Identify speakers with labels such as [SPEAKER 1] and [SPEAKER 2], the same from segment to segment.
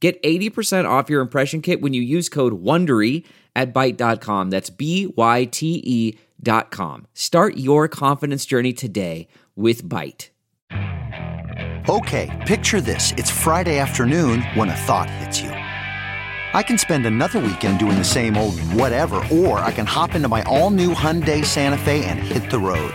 [SPEAKER 1] Get 80% off your impression kit when you use code WONDERY at Byte.com. That's B-Y-T-E dot com. Start your confidence journey today with Byte.
[SPEAKER 2] Okay, picture this. It's Friday afternoon when a thought hits you. I can spend another weekend doing the same old whatever, or I can hop into my all-new Hyundai Santa Fe and hit the road.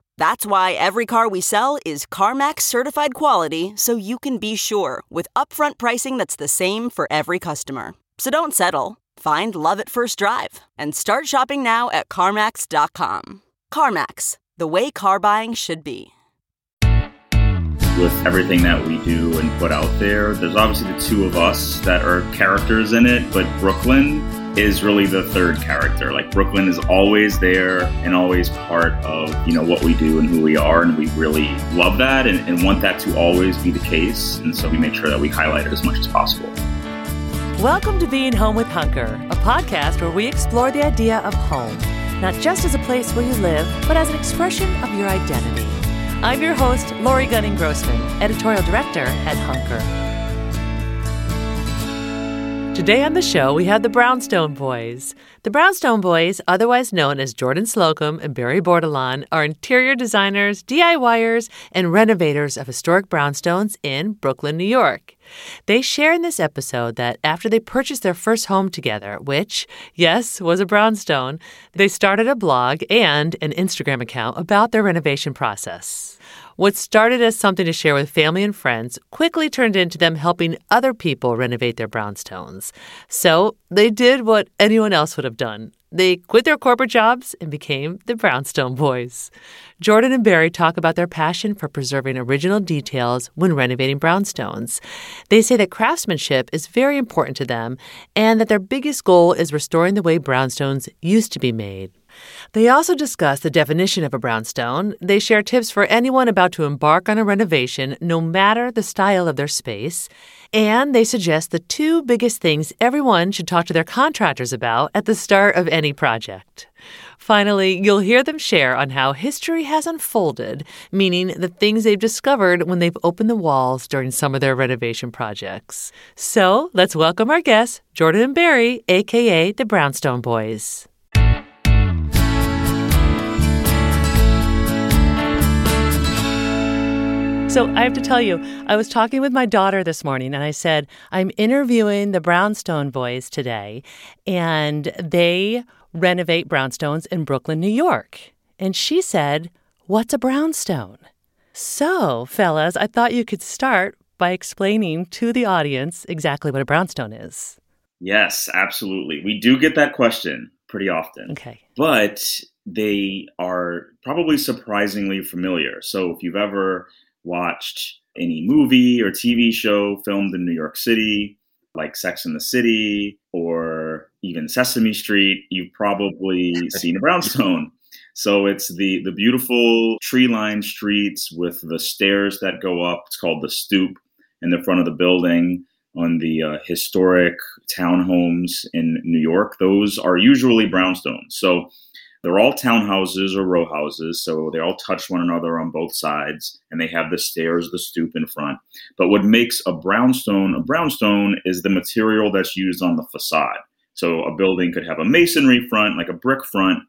[SPEAKER 3] That's why every car we sell is CarMax certified quality so you can be sure with upfront pricing that's the same for every customer. So don't settle. Find love at first drive and start shopping now at CarMax.com. CarMax, the way car buying should be.
[SPEAKER 4] With everything that we do and put out there, there's obviously the two of us that are characters in it, but Brooklyn is really the third character. Like Brooklyn is always there and always part of, you know, what we do and who we are. And we really love that and, and want that to always be the case. And so we make sure that we highlight it as much as possible.
[SPEAKER 5] Welcome to Being Home with Hunker, a podcast where we explore the idea of home, not just as a place where you live, but as an expression of your identity. I'm your host, Lori Gunning Grossman, editorial director at Hunker. Today on the show, we have the Brownstone Boys. The Brownstone Boys, otherwise known as Jordan Slocum and Barry Bordelon, are interior designers, DIYers, and renovators of historic brownstones in Brooklyn, New York. They share in this episode that after they purchased their first home together, which, yes, was a brownstone, they started a blog and an Instagram account about their renovation process. What started as something to share with family and friends quickly turned into them helping other people renovate their brownstones. So they did what anyone else would have done. They quit their corporate jobs and became the Brownstone Boys. Jordan and Barry talk about their passion for preserving original details when renovating brownstones. They say that craftsmanship is very important to them and that their biggest goal is restoring the way brownstones used to be made. They also discuss the definition of a brownstone. They share tips for anyone about to embark on a renovation, no matter the style of their space. And they suggest the two biggest things everyone should talk to their contractors about at the start of any project. Finally, you'll hear them share on how history has unfolded, meaning the things they've discovered when they've opened the walls during some of their renovation projects. So let's welcome our guests, Jordan and Barry, aka the Brownstone Boys. So I have to tell you, I was talking with my daughter this morning and I said, I'm interviewing the Brownstone Boys today, and they renovate brownstones in Brooklyn, New York. And she said, What's a brownstone? So, fellas, I thought you could start by explaining to the audience exactly what a brownstone is.
[SPEAKER 4] Yes, absolutely. We do get that question pretty often.
[SPEAKER 5] Okay.
[SPEAKER 4] But they are probably surprisingly familiar. So if you've ever watched any movie or TV show filmed in New York City, like Sex in the City or even Sesame Street, you've probably seen a brownstone. So it's the the beautiful tree-lined streets with the stairs that go up. It's called the stoop in the front of the building on the uh, historic townhomes in New York. Those are usually brownstones. So they're all townhouses or row houses, so they all touch one another on both sides, and they have the stairs, the stoop in front. But what makes a brownstone a brownstone is the material that's used on the facade. So a building could have a masonry front, like a brick front,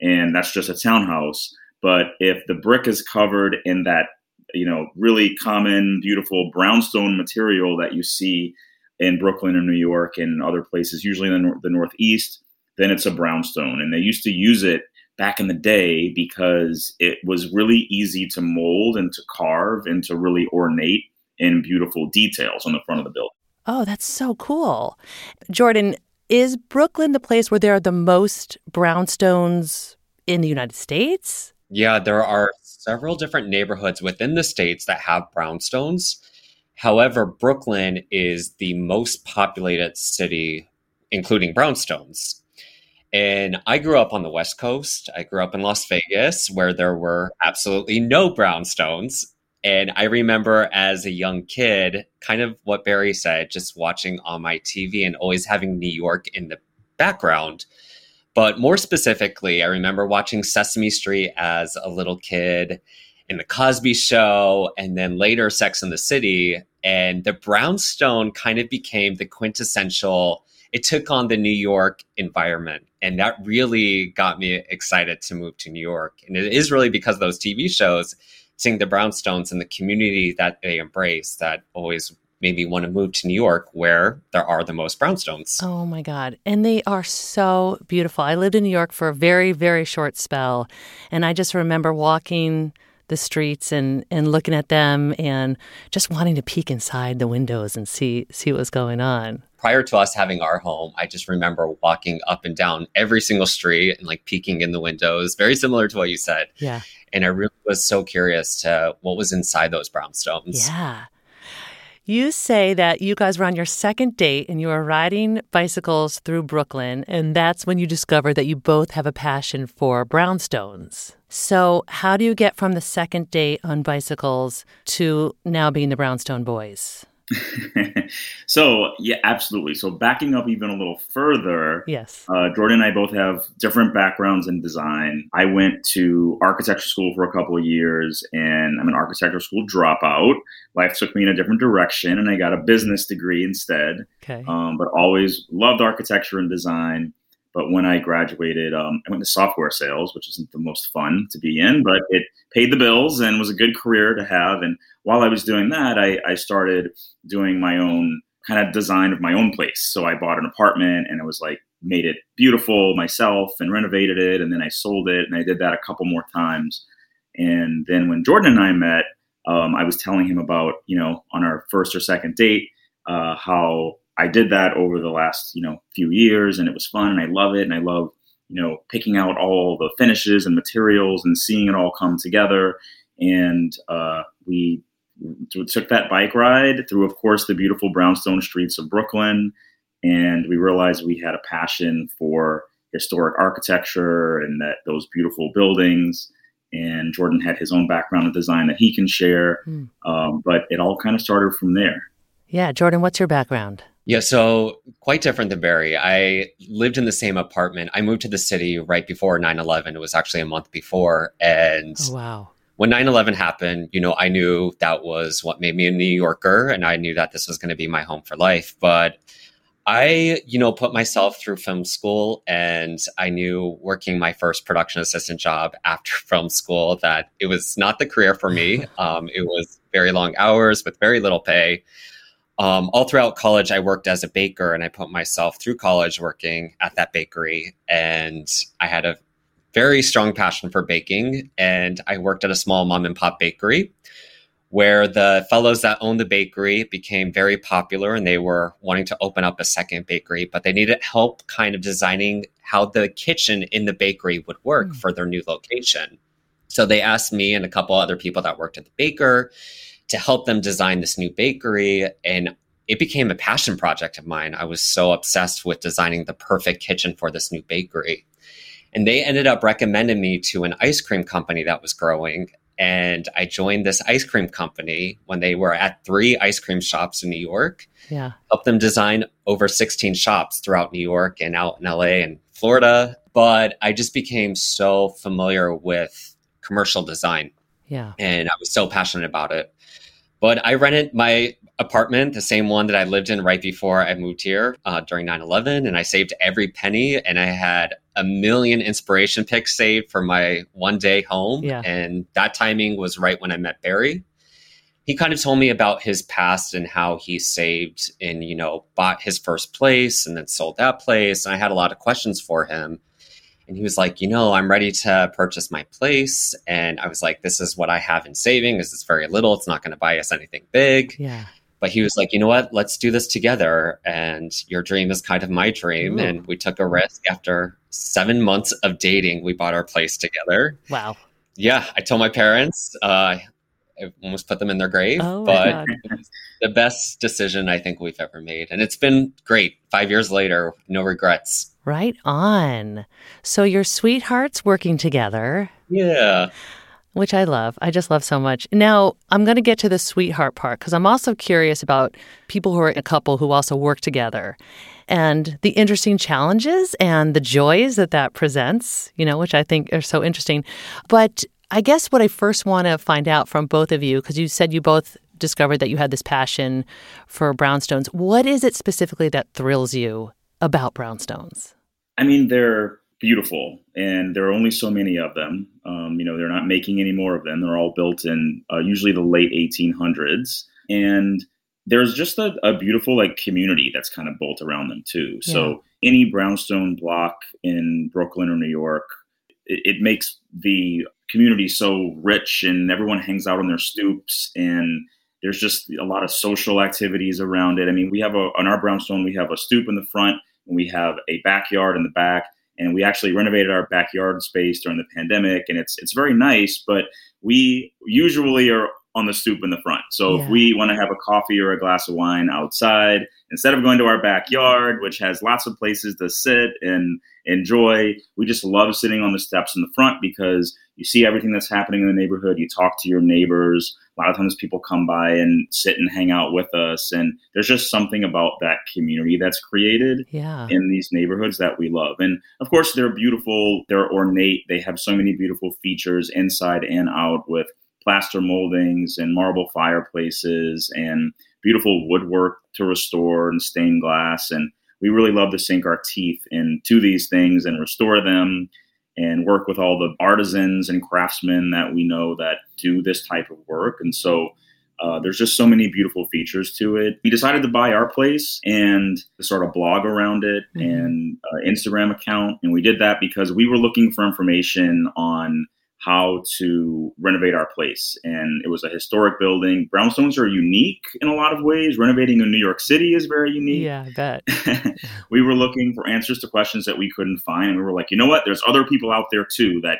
[SPEAKER 4] and that's just a townhouse. But if the brick is covered in that, you know, really common, beautiful brownstone material that you see in Brooklyn and New York and other places, usually in the, the Northeast, then it's a brownstone. And they used to use it back in the day because it was really easy to mold and to carve and to really ornate in beautiful details on the front of the building.
[SPEAKER 5] Oh, that's so cool. Jordan, is Brooklyn the place where there are the most brownstones in the United States?
[SPEAKER 6] Yeah, there are several different neighborhoods within the states that have brownstones. However, Brooklyn is the most populated city, including brownstones. And I grew up on the West Coast. I grew up in Las Vegas, where there were absolutely no brownstones. And I remember as a young kid, kind of what Barry said, just watching on my TV and always having New York in the background. But more specifically, I remember watching Sesame Street as a little kid in the Cosby Show, and then later Sex and the City. And the brownstone kind of became the quintessential, it took on the New York environment. And that really got me excited to move to New York. And it is really because those TV shows, seeing the brownstones and the community that they embrace, that always made me want to move to New York where there are the most brownstones.
[SPEAKER 5] Oh my God. And they are so beautiful. I lived in New York for a very, very short spell. And I just remember walking the streets and, and looking at them and just wanting to peek inside the windows and see see what was going on.
[SPEAKER 6] Prior to us having our home, I just remember walking up and down every single street and like peeking in the windows, very similar to what you said.
[SPEAKER 5] Yeah.
[SPEAKER 6] And I really was so curious to what was inside those brownstones.
[SPEAKER 5] Yeah. You say that you guys were on your second date and you were riding bicycles through Brooklyn, and that's when you discovered that you both have a passion for brownstones. So, how do you get from the second date on bicycles to now being the Brownstone Boys?
[SPEAKER 4] so yeah, absolutely. So backing up even a little further,
[SPEAKER 5] yes,
[SPEAKER 4] uh, Jordan and I both have different backgrounds in design. I went to architecture school for a couple of years, and I'm an architecture school dropout. Life took me in a different direction, and I got a business degree instead.
[SPEAKER 5] Okay,
[SPEAKER 4] um, but always loved architecture and design. But when I graduated, um, I went to software sales, which isn't the most fun to be in, but it paid the bills and was a good career to have. And while I was doing that, I, I started doing my own kind of design of my own place. So I bought an apartment and it was like made it beautiful myself and renovated it. And then I sold it and I did that a couple more times. And then when Jordan and I met, um, I was telling him about, you know, on our first or second date, uh, how I did that over the last, you know, few years and it was fun and I love it. And I love, you know, picking out all the finishes and materials and seeing it all come together. And uh, we took that bike ride through, of course, the beautiful brownstone streets of Brooklyn. And we realized we had a passion for historic architecture and that those beautiful buildings. And Jordan had his own background in design that he can share. Mm. Um, but it all kind of started from there.
[SPEAKER 5] Yeah. Jordan, what's your background?
[SPEAKER 6] Yeah, so quite different than Barry. I lived in the same apartment. I moved to the city right before 9 11. It was actually a month before. And
[SPEAKER 5] oh, wow
[SPEAKER 6] when 9-11 happened you know i knew that was what made me a new yorker and i knew that this was going to be my home for life but i you know put myself through film school and i knew working my first production assistant job after film school that it was not the career for me um, it was very long hours with very little pay um, all throughout college i worked as a baker and i put myself through college working at that bakery and i had a very strong passion for baking. And I worked at a small mom and pop bakery where the fellows that owned the bakery became very popular and they were wanting to open up a second bakery, but they needed help kind of designing how the kitchen in the bakery would work mm. for their new location. So they asked me and a couple other people that worked at the baker to help them design this new bakery. And it became a passion project of mine. I was so obsessed with designing the perfect kitchen for this new bakery. And they ended up recommending me to an ice cream company that was growing. And I joined this ice cream company when they were at three ice cream shops in New York.
[SPEAKER 5] Yeah.
[SPEAKER 6] Helped them design over 16 shops throughout New York and out in LA and Florida. But I just became so familiar with commercial design.
[SPEAKER 5] Yeah.
[SPEAKER 6] And I was so passionate about it. But I rented my apartment, the same one that I lived in right before I moved here uh, during 9 11. And I saved every penny and I had a million inspiration pics saved for my one day home.
[SPEAKER 5] Yeah.
[SPEAKER 6] And that timing was right when I met Barry. he kind of told me about his past and how he saved and you know bought his first place and then sold that place and i had a lot of questions for him and he was like you know i'm ready to purchase my place and i was like this is what i have in savings it's very little it's not going to buy us anything big
[SPEAKER 5] Yeah.
[SPEAKER 6] but he was like you know what let's do this together and your dream is kind of my dream
[SPEAKER 5] Ooh.
[SPEAKER 6] and we took a risk after seven months of dating we bought our place together
[SPEAKER 5] Wow.
[SPEAKER 6] yeah, I told my parents. Uh, I almost put them in their grave,
[SPEAKER 5] Oh
[SPEAKER 6] but the best decision I think we've ever made, and it's been great. Five years later, no regrets.
[SPEAKER 5] Right on. So your sweethearts working together,
[SPEAKER 6] Yeah,
[SPEAKER 5] which I love. I just love so much. Now, I'm going to get to the sweetheart part because I'm also curious about people who are a couple who also work together and the interesting challenges and the joys that that presents, you know, which I think are so interesting. But I guess what I first want to find out from both of you, because you said you both discovered that you had this passion for brownstones, what is it specifically that thrills you about brownstones?
[SPEAKER 4] I mean, they're beautiful, and there are only so many of them. Um, you know, they're not making any more of them. They're all built in uh, usually the late 1800s, and there's just a, a beautiful like community that's kind of built around them too. So any brownstone block in Brooklyn or New York, it, it makes the community so rich, and everyone hangs out on their stoops and there's just a lot of social activities around it. I mean, we have a on our brownstone, we have a stoop in the front, we have a backyard in the back, and we actually renovated our backyard space during the pandemic, and it's it's very nice. But we usually are on the stoop in the front. So
[SPEAKER 5] Yeah.
[SPEAKER 4] if we want to have a coffee or a glass of wine outside, instead of going to our backyard, which has lots of places to sit and enjoy, we just love sitting on the steps in the front because you see everything that's happening in the neighborhood. You talk to your neighbors. A lot of times people come by and sit and hang out with us. And there's just something about that community that's created
[SPEAKER 5] Yeah.
[SPEAKER 4] in these neighborhoods that we love. And of course, they're beautiful, they're ornate, they have so many beautiful features inside and out with plaster moldings and marble fireplaces and beautiful woodwork to restore and stained glass. And we really love to sink our teeth into these things and restore them and work with all the artisans and craftsmen that we know that do this type of work. And so uh, there's just so many beautiful features to it. We decided to buy our place and sort of blog around it
[SPEAKER 5] Mhm.
[SPEAKER 4] and uh, Instagram account. And we did that because we were looking for information on how to renovate our place. And it was a historic building. Brownstones are unique in a lot of ways. Renovating in New York City is very unique
[SPEAKER 5] Yeah, I bet.
[SPEAKER 4] we were looking for answers to questions that we couldn't find. And we were like, you know what? There's other people out there too that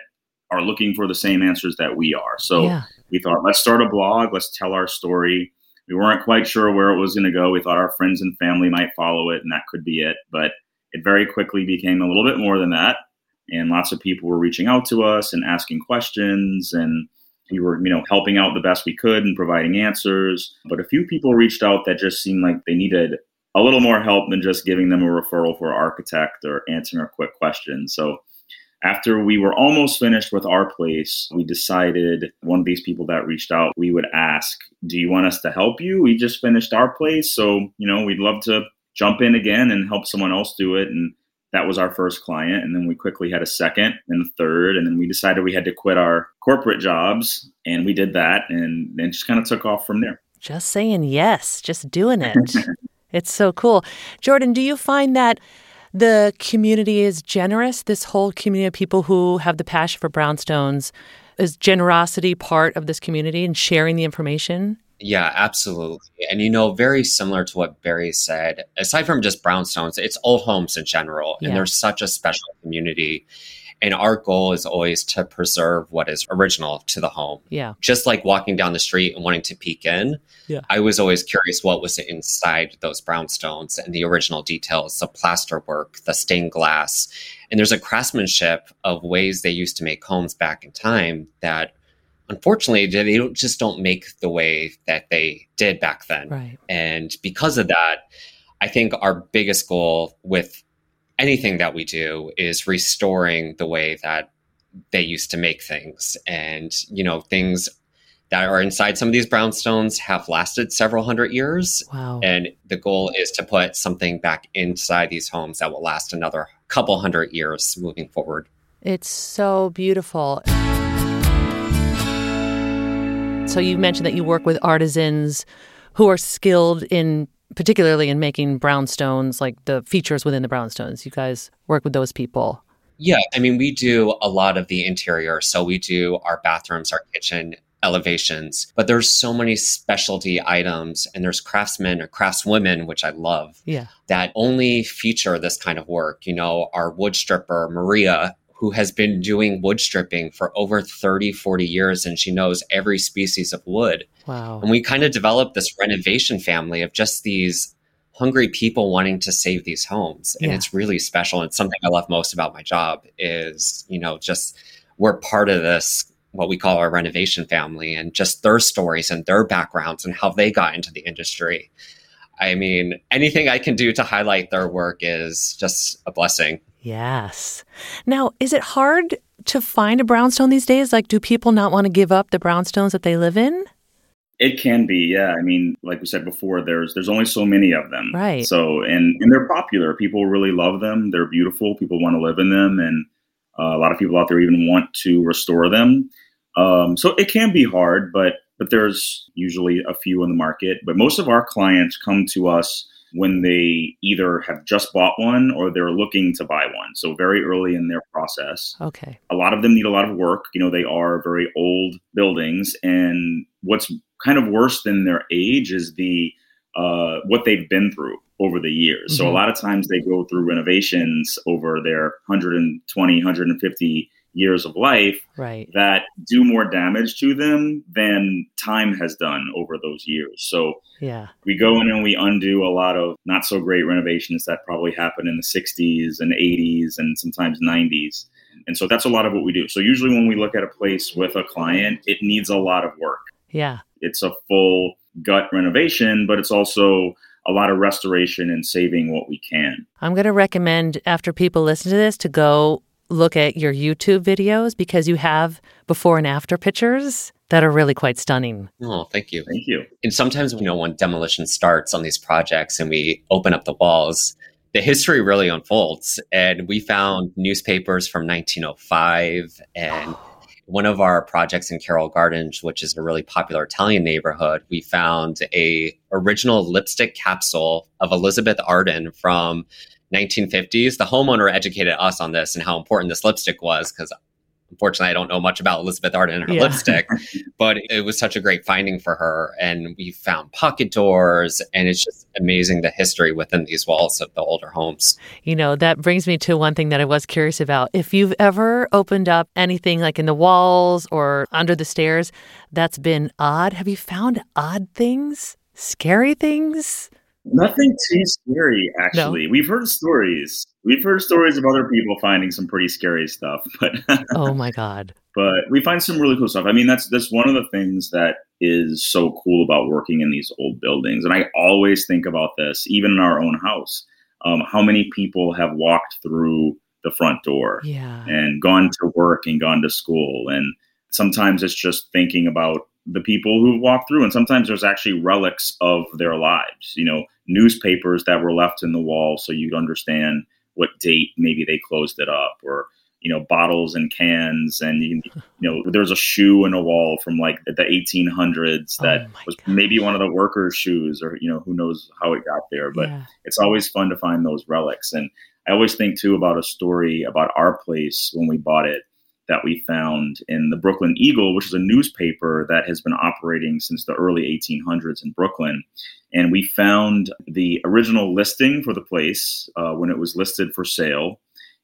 [SPEAKER 4] are looking for the same answers that we are. So
[SPEAKER 5] yeah.
[SPEAKER 4] we thought, let's start a blog, let's tell our story. We weren't quite sure where it was going to go. We thought our friends and family might follow it, and that could be it. But it very quickly became a little bit more than that. And lots of people were reaching out to us and asking questions. And we were, you know, helping out the best we could and providing answers. But a few people reached out that just seemed like they needed a little more help than just giving them a referral for architect or answering a quick question. So after we were almost finished with our place, we decided one of these people that reached out, we would ask, Do you want us to help you? We just finished our place. So, you know, we'd love to jump in again and help someone else do it. And that was our first client. And then we quickly had a second and a third. And then we decided we had to quit our corporate jobs. And we did that and then just kind of took off from there.
[SPEAKER 5] Just saying yes, just doing it. it's so cool. Jordan, do you find that the community is generous? This whole community of people who have the passion for brownstones is generosity part of this community and sharing the information?
[SPEAKER 6] Yeah, absolutely. And you know, very similar to what Barry said, aside from just brownstones, it's old homes in general. And
[SPEAKER 5] Yeah.
[SPEAKER 6] there's such a special community. And our goal is always to preserve what is original to the home.
[SPEAKER 5] Yeah.
[SPEAKER 6] Just like walking down the street and wanting to peek in,
[SPEAKER 5] Yeah.
[SPEAKER 6] I was always curious what was inside those brownstones and the original details, the plaster work, the stained glass. And there's a craftsmanship of ways they used to make homes back in time that unfortunately they don't, just don't make the way that they did back then.
[SPEAKER 5] Right.
[SPEAKER 6] And because of that, I think our biggest goal with anything that we do is restoring the way that they used to make things. And, you know, things that are inside some of these brownstones have lasted several hundred years.
[SPEAKER 5] Wow.
[SPEAKER 6] And the goal is to put something back inside these homes that will last another couple hundred years moving forward.
[SPEAKER 5] It's so beautiful. So you mentioned that you work with artisans who are skilled in particularly in making brownstones, like the features within the brownstones. You guys work with those people.
[SPEAKER 6] Yeah, I mean, we do a lot of the interior. So we do our bathrooms, our kitchen elevations, but there's so many specialty items and there's craftsmen or craftswomen, which I love,
[SPEAKER 5] Yeah.
[SPEAKER 6] that only feature this kind of work. You know, our wood stripper, Maria, who has been doing wood stripping for over 30, 40 years, and she knows every species of wood.
[SPEAKER 5] Wow.
[SPEAKER 6] And we kind of developed this renovation family of just these hungry people wanting to save these homes. And
[SPEAKER 5] Yeah.
[SPEAKER 6] it's really special. And something I love most about my job is, you know, just we're part of this, what we call our renovation family, and just their stories and their backgrounds and how they got into the industry. I mean, anything I can do to highlight their work is just a blessing.
[SPEAKER 5] Yes. Now, is it hard to find a brownstone these days? Like, do people not want to give up the brownstones that they live in?
[SPEAKER 4] It can be, yeah. I mean, like we said before, there's there's only so many of them,
[SPEAKER 5] Right.
[SPEAKER 4] So and and they're popular. People really love them. They're beautiful. People want to live in them, and uh, a lot of people out there even want to restore them. Um, so it can be hard, but but there's usually a few in the market. But most of our clients come to us when they either have just bought one or they're looking to buy one. So very early in their process
[SPEAKER 5] Okay.
[SPEAKER 4] a lot of them need a lot of work. You know, they are very old buildings, and what's kind of worse than their age is the uh, what they've been through over the years. So a
[SPEAKER 5] Mhm.
[SPEAKER 4] lot of times they go through renovations over their 120, 150 years of life
[SPEAKER 5] Right.
[SPEAKER 4] that do more damage to them than time has done over those years. So
[SPEAKER 5] Yeah.
[SPEAKER 4] we go in and we undo a lot of not so great renovations that probably happened in the 60s and 80s and sometimes 90s. And so that's a lot of what we do. So usually when we look at a place with a client, it needs a lot of work.
[SPEAKER 5] Yeah.
[SPEAKER 4] It's a full gut renovation, but it's also a lot of restoration and saving what we can.
[SPEAKER 5] I'm going to recommend after people listen to this to go look at your YouTube videos because you have before and after pictures that are really quite stunning.
[SPEAKER 6] Oh, thank you.
[SPEAKER 4] Thank you.
[SPEAKER 6] And sometimes, you know, when demolition starts on these projects and we open up the walls, the history really unfolds. And we found newspapers from 1905 and one of our projects in Carroll Gardens, which is a really popular Italian neighborhood, we found a original lipstick capsule of Elizabeth Arden from 1950s. The homeowner educated us on this and how important this lipstick was because unfortunately I don't know much about Elizabeth Arden and her
[SPEAKER 5] Yeah.
[SPEAKER 6] lipstick, but it was such a great finding for her. And we found pocket doors and it's just amazing the history within these walls of the older homes.
[SPEAKER 5] You know, that brings me to one thing that I was curious about. If you've ever opened up anything like in the walls or under the stairs that's been odd, have you found odd things? Scary things?
[SPEAKER 4] Nothing too scary, actually. We've heard stories. We've heard stories of other people finding some pretty scary stuff, but
[SPEAKER 5] Oh my God.
[SPEAKER 4] but we find some really cool stuff. I mean, that's that's one of the things that is so cool about working in these old buildings. And I always think about this, even in our own house. Um, how many people have walked through the front door
[SPEAKER 5] Yeah.
[SPEAKER 4] and gone to work and gone to school? And sometimes it's just thinking about the people who walked through, and sometimes there's actually relics of their lives. You know, newspapers that were left in the wall, so you'd understand what date maybe they closed it up, or you know, bottles and cans, and you, you know, there's a shoe in a wall from like the 1800s that
[SPEAKER 5] Oh
[SPEAKER 4] was
[SPEAKER 5] gosh.
[SPEAKER 4] maybe one of the workers' shoes, or you know, who knows how it got there, but
[SPEAKER 5] yeah.
[SPEAKER 4] it's always fun to find those relics. And I always think too about a story about our place when we bought it that we found in the Brooklyn Eagle, which is a newspaper that has been operating since the early 1800s in Brooklyn. And we found the original listing for the place uh, when it was listed for sale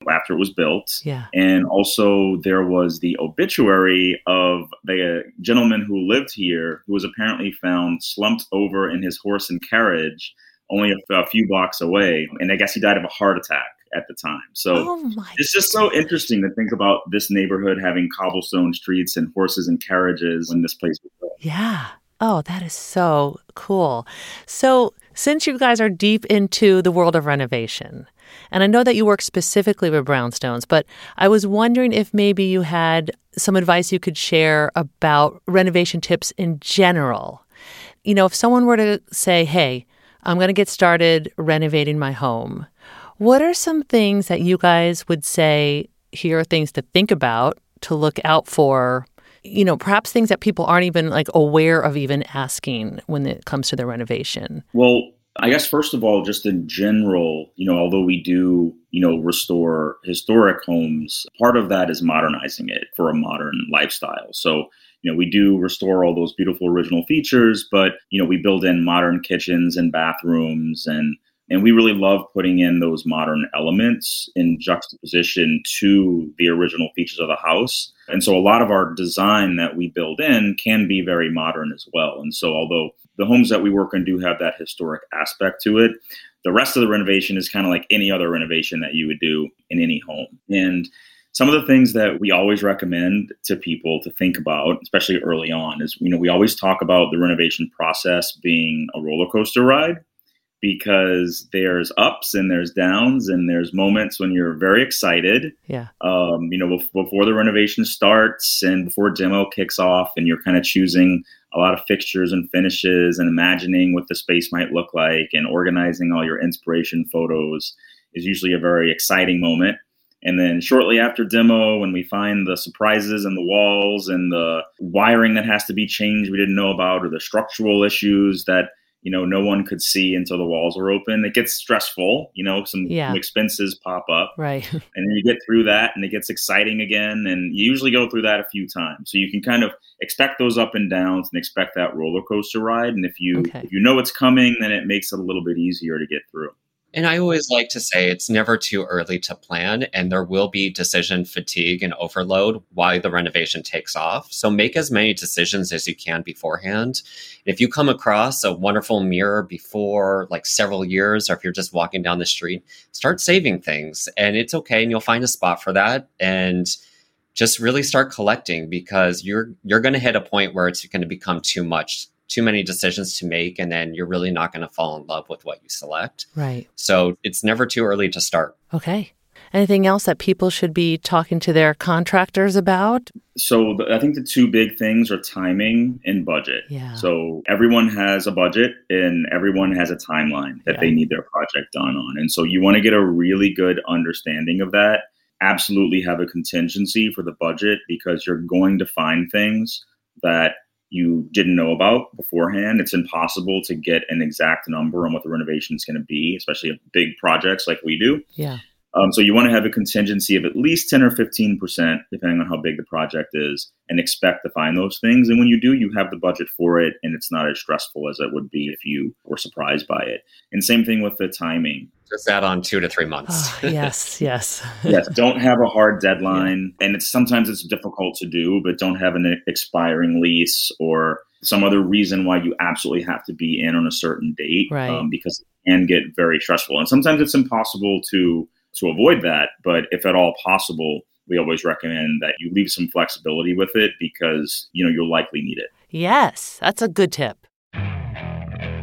[SPEAKER 4] after it was built.
[SPEAKER 5] Yeah.
[SPEAKER 4] And also, there was the obituary of the gentleman who lived here who was apparently found slumped over in his horse and carriage only a, a few blocks away. And I guess he died of a heart attack at the time. So
[SPEAKER 5] oh
[SPEAKER 4] it's just so interesting to think about this neighborhood having cobblestone streets and horses and carriages when this place was built.
[SPEAKER 5] Yeah. Oh, that is so cool. So, since you guys are deep into the world of renovation, and I know that you work specifically with brownstones, but I was wondering if maybe you had some advice you could share about renovation tips in general. You know, if someone were to say, hey, I'm going to get started renovating my home, what are some things that you guys would say here are things to think about, to look out for, you know, perhaps things that people aren't even like aware of even asking when it comes to their renovation?
[SPEAKER 4] Well, I guess first of all, just in general, you know, although we do, you know, restore historic homes, part of that is modernizing it for a modern lifestyle. So, you know, we do restore all those beautiful original features, but you know, we build in modern kitchens and bathrooms and and we really love putting in those modern elements in juxtaposition to the original features of the house. And so a lot of our design that we build in can be very modern as well. And so although the homes that we work on do have that historic aspect to it, the rest of the renovation is kind of like any other renovation that you would do in any home. And some of the things that we always recommend to people to think about, especially early on, is you know, we always talk about the renovation process being a roller coaster ride because there's ups and there's downs and there's moments when you're very excited.
[SPEAKER 5] Yeah.
[SPEAKER 4] Um, you know, before the renovation starts and before demo kicks off, and you're kind of choosing a lot of fixtures and finishes and imagining what the space might look like and organizing all your inspiration photos is usually a very exciting moment. And then shortly after demo, when we find the surprises in the walls and the wiring that has to be changed we didn't know about, or the structural issues that you know no one could see until the walls were open it gets stressful you know some,
[SPEAKER 5] Yeah.
[SPEAKER 4] some expenses pop up
[SPEAKER 5] Right.
[SPEAKER 4] and then you get through that and it gets exciting again and you usually go through that a few times so you can kind of expect those up and downs and expect that roller coaster ride and if you
[SPEAKER 5] Okay.
[SPEAKER 4] if you know it's coming then it makes it a little bit easier to get through
[SPEAKER 6] And I always like to say it's never too early to plan, and there will be decision fatigue and overload while the renovation takes off. So make as many decisions as you can beforehand. If you come across a wonderful mirror before like several years, or if you're just walking down the street, start saving things, and it's okay, and you'll find a spot for that. And just really start collecting because you're you're going to hit a point where it's going to become too much too many decisions to make and then you're really not going to fall in love with what you select
[SPEAKER 5] Right.
[SPEAKER 6] so it's never too early to start.
[SPEAKER 5] Okay. Anything else that people should be talking to their contractors about?
[SPEAKER 4] so the, i think the two big things are timing and budget
[SPEAKER 5] Yeah.
[SPEAKER 4] so everyone has a budget and everyone has a timeline that
[SPEAKER 5] Yeah.
[SPEAKER 4] they need their project done on and so you want to get a really good understanding of that absolutely have a contingency for the budget because you're going to find things that you didn't know about beforehand it's impossible to get an exact number on what the renovation is going to be especially of big projects like we do
[SPEAKER 5] Yeah.
[SPEAKER 4] um, so you want to have a contingency of at least 10 or 15 percent, depending on how big the project is, and expect to find those things. And when you do, you have the budget for it, and it's not as stressful as it would be if you were surprised by it. And same thing with the timing.
[SPEAKER 6] Just add on two to three months.
[SPEAKER 5] Oh, yes. Yes.
[SPEAKER 4] Yes, don't have a hard deadline, and it's sometimes it's difficult to do, but don't have an expiring lease or some other reason why you absolutely have to be in on a certain date,
[SPEAKER 5] Right.
[SPEAKER 4] um, because it can get very stressful. And sometimes it's impossible to to avoid that, but if at all possible, we always recommend that you leave some flexibility with it because you know you'll likely need it.
[SPEAKER 5] Yes. That's a good tip.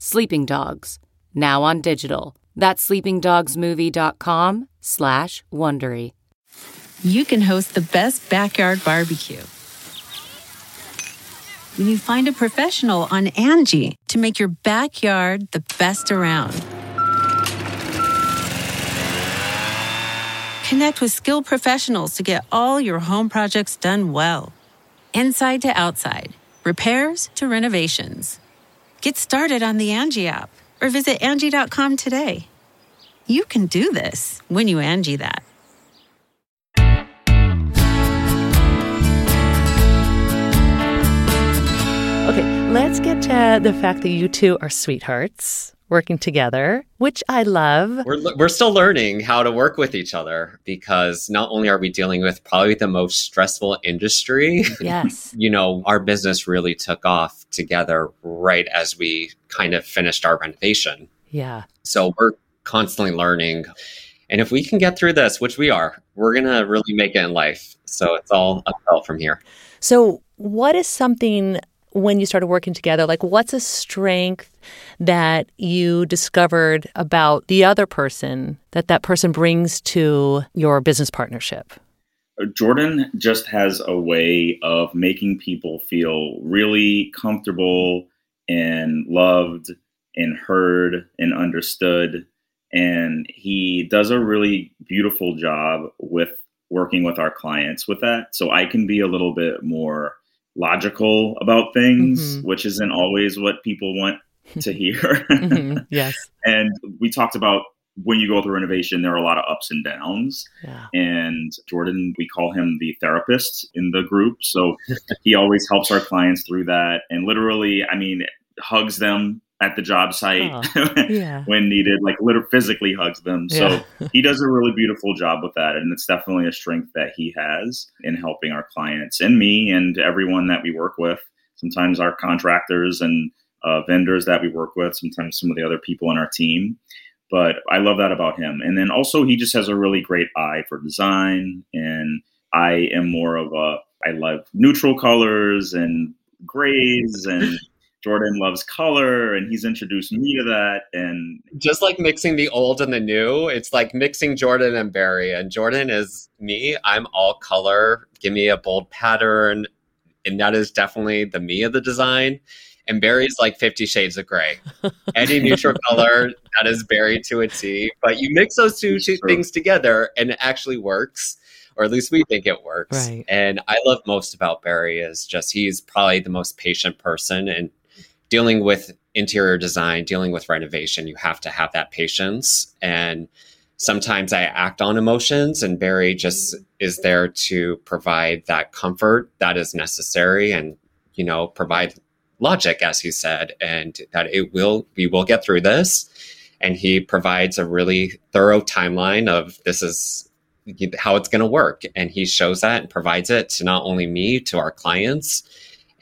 [SPEAKER 7] Sleeping Dogs, now on digital. That's sleepingdogsmovie.com slash Wondery.
[SPEAKER 8] you can host the best backyard barbecue. When you find a professional on Angie to make your backyard the best around. Connect with skilled professionals to get all your home projects done well. Inside to outside, repairs to renovations. Get started on the Angie app or visit Angie.com today. You can do this when you Angie that.
[SPEAKER 5] Okay, let's get to the fact that you two are sweethearts working together, which I love.
[SPEAKER 6] We're, we're still learning how to work with each other because not only are we dealing with probably the most stressful industry,
[SPEAKER 5] Yes.
[SPEAKER 6] you know, our business really took off together right as we kind of finished our renovation.
[SPEAKER 5] Yeah.
[SPEAKER 6] So we're constantly learning. And if we can get through this, which we are, we're going to really make it in life. So it's all uphill from here.
[SPEAKER 5] So, what is something when you started working together? Like, what's a strength that you discovered about the other person that that person brings to your business partnership?
[SPEAKER 4] Uh, Jordan just has a way of making people feel really comfortable and loved and heard and understood. And he does a really beautiful job with working with our clients with that. So I can be a little bit more logical about things,
[SPEAKER 5] Mhm.
[SPEAKER 4] which isn't always what people want to hear.
[SPEAKER 5] Mhm. Yes.
[SPEAKER 4] and we talked about when you go through renovation, there are a lot of ups and downs.
[SPEAKER 5] Yeah.
[SPEAKER 4] And Jordan, we call him the therapist in the group. So he always helps our clients through that and literally, I mean, hugs them at the job site
[SPEAKER 5] Yeah.
[SPEAKER 4] when needed, like literally physically hugs them. So he does a really beautiful job with that. And it's definitely a strength that he has in helping our clients and me and everyone that we work with. Sometimes our contractors and uh, vendors that we work with, sometimes some of the other people on our team. But I love that about him. And then also, he just has a really great eye for design. And I am more of a, I love neutral colors and grays and Jordan loves color and he's introduced me to that and
[SPEAKER 6] Just like mixing the old and the new, it's like mixing Jordan and Barry. And Jordan is me. I'm all color. Give me a bold pattern. And that is definitely the me of the design. And Barry's like 50 shades of gray. Any neutral color, that is Barry to a T. But you mix those two two things together and it actually works. Or at least we think it works.
[SPEAKER 5] Right.
[SPEAKER 6] And I love most about Barry is just he's probably the most patient person and dealing with interior design, dealing with renovation, you have to have that patience. And sometimes I act on emotions, and Barry just is there to provide that comfort that is necessary and, you know, provide logic, as he said, and that it will, we will get through this. And he provides a really thorough timeline of this is how it's going to work. And he shows that and provides it to not only me, to our clients.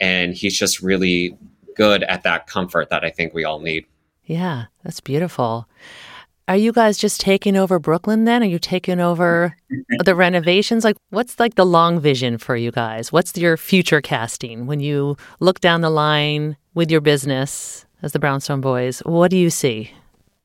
[SPEAKER 6] And he's just really good at that comfort that I think we all need.
[SPEAKER 5] Yeah. That's beautiful. Are you guys just taking over Brooklyn then? Are you taking over the renovations? Like, what's like the long vision for you guys? What's your future casting when you look down the line with your business as the Brownstone Boys? What do you see?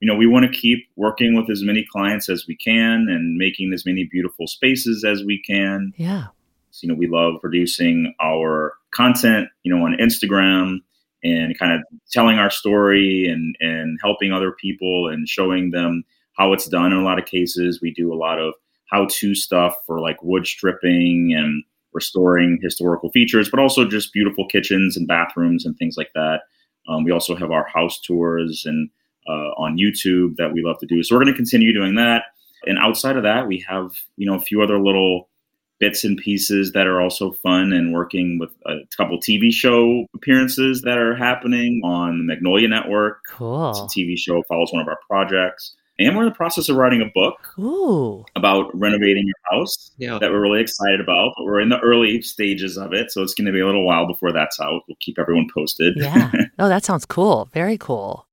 [SPEAKER 4] you know, we want to keep working with as many clients as we can and making as many beautiful spaces as we can.
[SPEAKER 5] Yeah.
[SPEAKER 4] So, you know, we love producing our content, you know, on Instagram and kind of telling our story and and helping other people and showing them how it's done in a lot of cases. We do a lot of how-to stuff for like wood stripping and restoring historical features, but also just beautiful kitchens and bathrooms and things like that. Um, we also have our house tours and uh, on YouTube that we love to do. So we're going to continue doing that. And outside of that, we have you know a few other little bits and pieces that are also fun and working with a couple TV show appearances that are happening on the Magnolia Network. It's
[SPEAKER 5] Cool.
[SPEAKER 4] a TV show follows one of our projects. And we're in the process of writing a book
[SPEAKER 5] Ooh.
[SPEAKER 4] about renovating your house
[SPEAKER 6] Yeah.
[SPEAKER 4] that we're really excited about. But we're in the early stages of it, so it's going to be a little while before that's out. We'll keep everyone posted.
[SPEAKER 5] Yeah. Oh, that sounds cool. Very cool.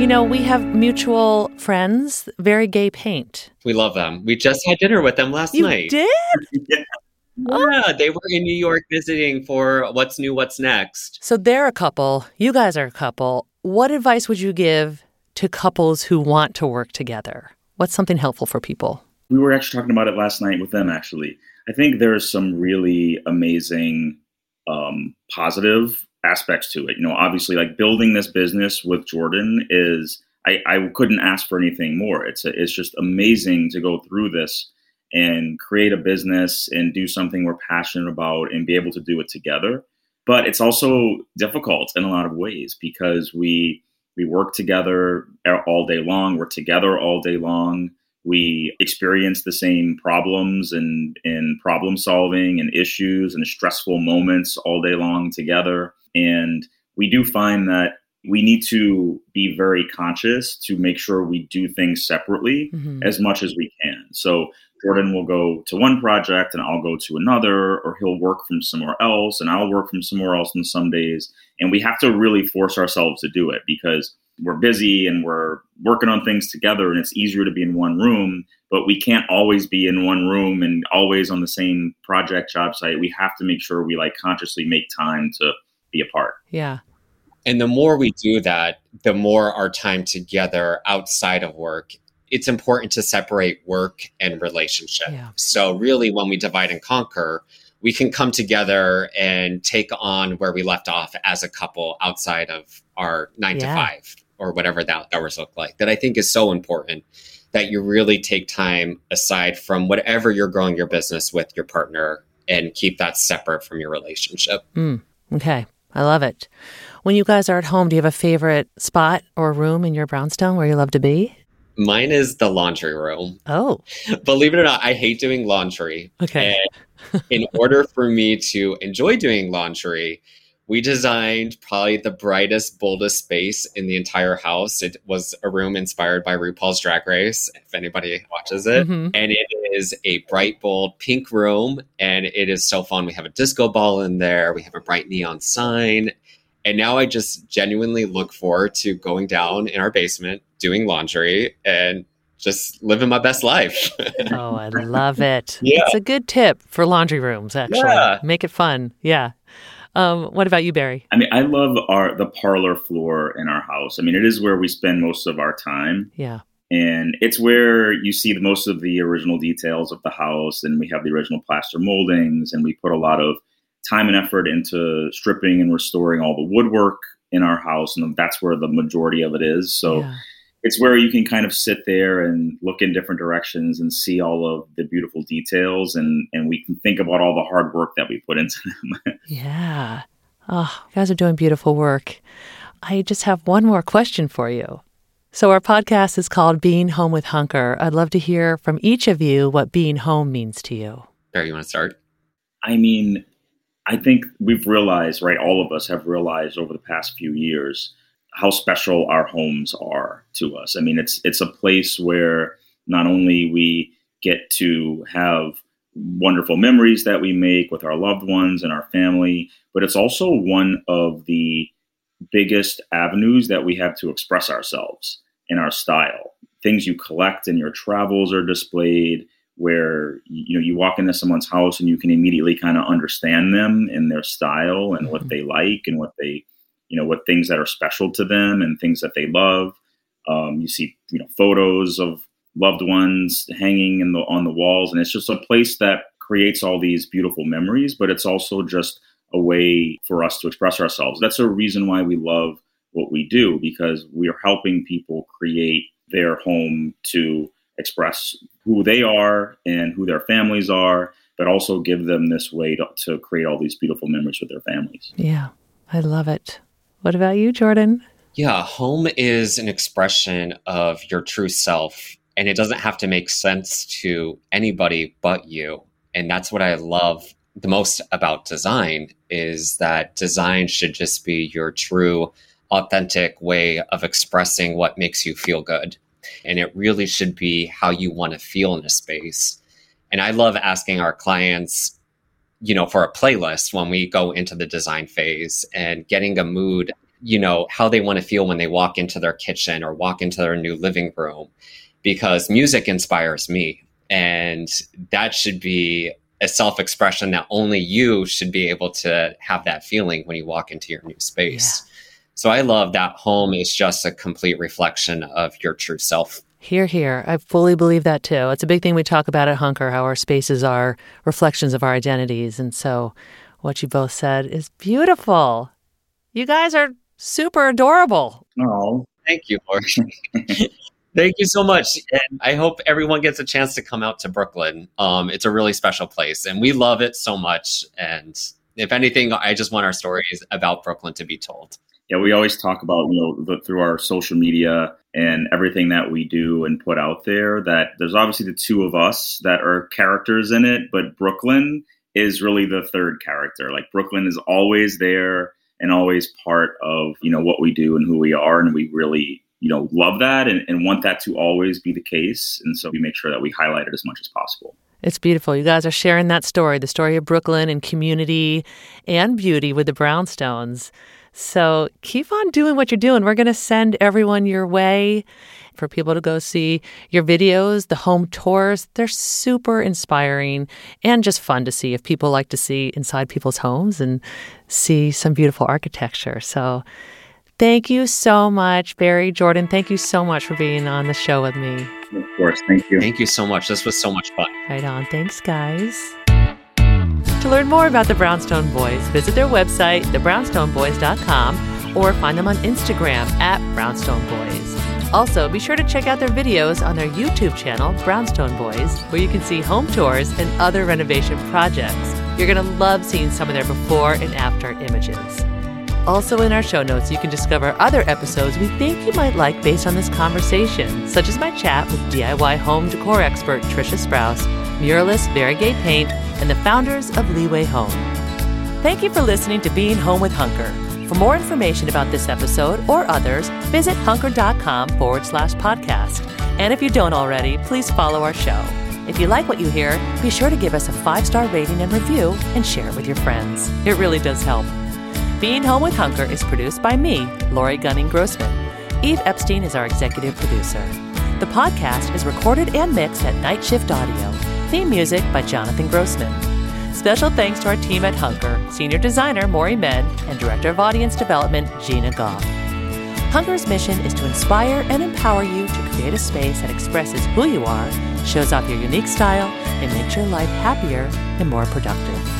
[SPEAKER 5] You know, we have mutual friends, Very Gay Paint.
[SPEAKER 6] We love them. We just had dinner with them last night.
[SPEAKER 5] You
[SPEAKER 6] night.
[SPEAKER 5] did?
[SPEAKER 6] Yeah, they were in New York visiting for What's New, What's Next.
[SPEAKER 5] So they're a couple. You guys are a couple. What advice would you give to couples who want to work together? What's something helpful for people?
[SPEAKER 4] we were actually talking about it last night with them actually i think there's some really amazing um, positive aspects to it. You know obviously like building this business with jordan is i, I couldn't ask for anything more. It's a, it's just amazing to go through this and create a business and do something we're passionate about and be able to do it together. But it's also difficult in a lot of ways because we we work together all day long. We're together all day long. We experience the same problems and, and problem solving and issues and stressful moments all day long together. And we do find that we need to be very conscious to make sure we do things separately mm-hmm. as much as we can. So Jordan will go to one project and I'll go to another, or he'll work from somewhere else and I'll work from somewhere else on some days. And we have to really force ourselves to do it because we're busy and we're working on things together and it's easier to be in one room but we can't always be in one room and always on the same project job site we have to make sure we like consciously make time to be apart
[SPEAKER 5] yeah
[SPEAKER 6] and the more we do that the more our time together outside of work it's important to separate work and relationship yeah. so really when we divide and conquer we can come together and take on where we left off as a couple outside of our nine yeah. to five or whatever that hours look like that I think is so important that you really take time aside from whatever you're growing your business with your partner and keep that separate from your relationship.
[SPEAKER 5] Mm, okay. I love it. When you guys are at home, do you have a favorite spot or room in your brownstone where you love to be?
[SPEAKER 6] Mine is the laundry room.
[SPEAKER 5] Oh.
[SPEAKER 6] Believe it or not, I hate doing laundry.
[SPEAKER 5] Okay.
[SPEAKER 6] in order for me to enjoy doing laundry, we designed probably the brightest, boldest space in the entire house. It was a room inspired by RuPaul's Drag Race, if anybody watches it. Mm-hmm. And it is a bright, bold pink room. And it is so fun. We have a disco ball in there, we have a bright neon sign. And now I just genuinely look forward to going down in our basement, doing laundry, and just living my best life.
[SPEAKER 5] oh, I love it. Yeah. It's a good tip for laundry rooms, actually. Yeah. Make it fun. Yeah. Um, what about you, Barry?
[SPEAKER 4] I mean, I love our the parlor floor in our house. I mean, it is where we spend most of our time.
[SPEAKER 5] Yeah.
[SPEAKER 4] And it's where you see the most of the original details of the house, and we have the original plaster moldings, and we put a lot of time and effort into stripping and restoring all the woodwork in our house, and that's where the majority of it is. So yeah it's where you can kind of sit there and look in different directions and see all of the beautiful details and and we can think about all the hard work that we put into them.
[SPEAKER 5] yeah. Oh, you guys are doing beautiful work. I just have one more question for you. So our podcast is called Being Home with Hunker. I'd love to hear from each of you what being home means to you.
[SPEAKER 6] Barry, you want to start?
[SPEAKER 4] I mean, I think we've realized, right? All of us have realized over the past few years how special our homes are to us. I mean, it's it's a place where not only we get to have wonderful memories that we make with our loved ones and our family, but it's also one of the biggest avenues that we have to express ourselves in our style. Things you collect in your travels are displayed where you know you walk into someone's house and you can immediately kind of understand them and their style and mm-hmm. what they like and what they you know what things that are special to them and things that they love. Um, you see you know photos of loved ones hanging in the on the walls, and it's just a place that creates all these beautiful memories. But it's also just a way for us to express ourselves. That's a reason why we love what we do because we are helping people create their home to express who they are and who their families are, but also give them this way to, to create all these beautiful memories with their families.
[SPEAKER 5] Yeah, I love it. What about you, Jordan?
[SPEAKER 6] Yeah, home is an expression of your true self, and it doesn't have to make sense to anybody but you. And that's what I love the most about design is that design should just be your true authentic way of expressing what makes you feel good. And it really should be how you want to feel in a space. And I love asking our clients you know, for a playlist when we go into the design phase and getting a mood, you know, how they want to feel when they walk into their kitchen or walk into their new living room because music inspires me. And that should be a self expression that only you should be able to have that feeling when you walk into your new space. Yeah. So I love that home is just a complete reflection of your true self.
[SPEAKER 5] Hear, hear. I fully believe that too. It's a big thing we talk about at Hunker, how our spaces are reflections of our identities. And so what you both said is beautiful. You guys are super adorable.
[SPEAKER 4] Oh,
[SPEAKER 6] thank you, thank you so much. And I hope everyone gets a chance to come out to Brooklyn. Um, it's a really special place and we love it so much. And if anything, I just want our stories about Brooklyn to be told.
[SPEAKER 4] Yeah, we always talk about you know the, through our social media and everything that we do and put out there that there's obviously the two of us that are characters in it, but Brooklyn is really the third character. Like Brooklyn is always there and always part of you know what we do and who we are, and we really you know love that and, and want that to always be the case. And so we make sure that we highlight it as much as possible.
[SPEAKER 5] It's beautiful. You guys are sharing that story, the story of Brooklyn and community and beauty with the Brownstones. So keep on doing what you're doing. We're going to send everyone your way for people to go see your videos, the home tours. They're super inspiring and just fun to see if people like to see inside people's homes and see some beautiful architecture. So thank you so much, Barry Jordan. Thank you so much for being on the show with me.
[SPEAKER 4] Of course. Thank you.
[SPEAKER 6] Thank you so much. This was so much fun.
[SPEAKER 5] Right on. Thanks, guys. Learn more about the Brownstone Boys, visit their website, thebrownstoneboys.com, or find them on Instagram at Brownstone Boys. Also, be sure to check out their videos on their YouTube channel, Brownstone Boys, where you can see home tours and other renovation projects. You're going to love seeing some of their before and after images. Also, in our show notes, you can discover other episodes we think you might like based on this conversation, such as my chat with DIY home decor expert Trisha Sprouse, muralist Gay Paint, and the founders of Leeway Home. Thank you for listening to Being Home with Hunker. For more information about this episode or others, visit hunker.com forward slash podcast. And if you don't already, please follow our show. If you like what you hear, be sure to give us a five star rating and review and share it with your friends. It really does help. Being Home with Hunker is produced by me, Lori Gunning Grossman. Eve Epstein is our executive producer. The podcast is recorded and mixed at Night Shift Audio. Theme music by Jonathan Grossman. Special thanks to our team at Hunker, Senior Designer Maury Men, and Director of Audience Development Gina Goff. Hunker's mission is to inspire and empower you to create a space that expresses who you are, shows off your unique style, and makes your life happier and more productive.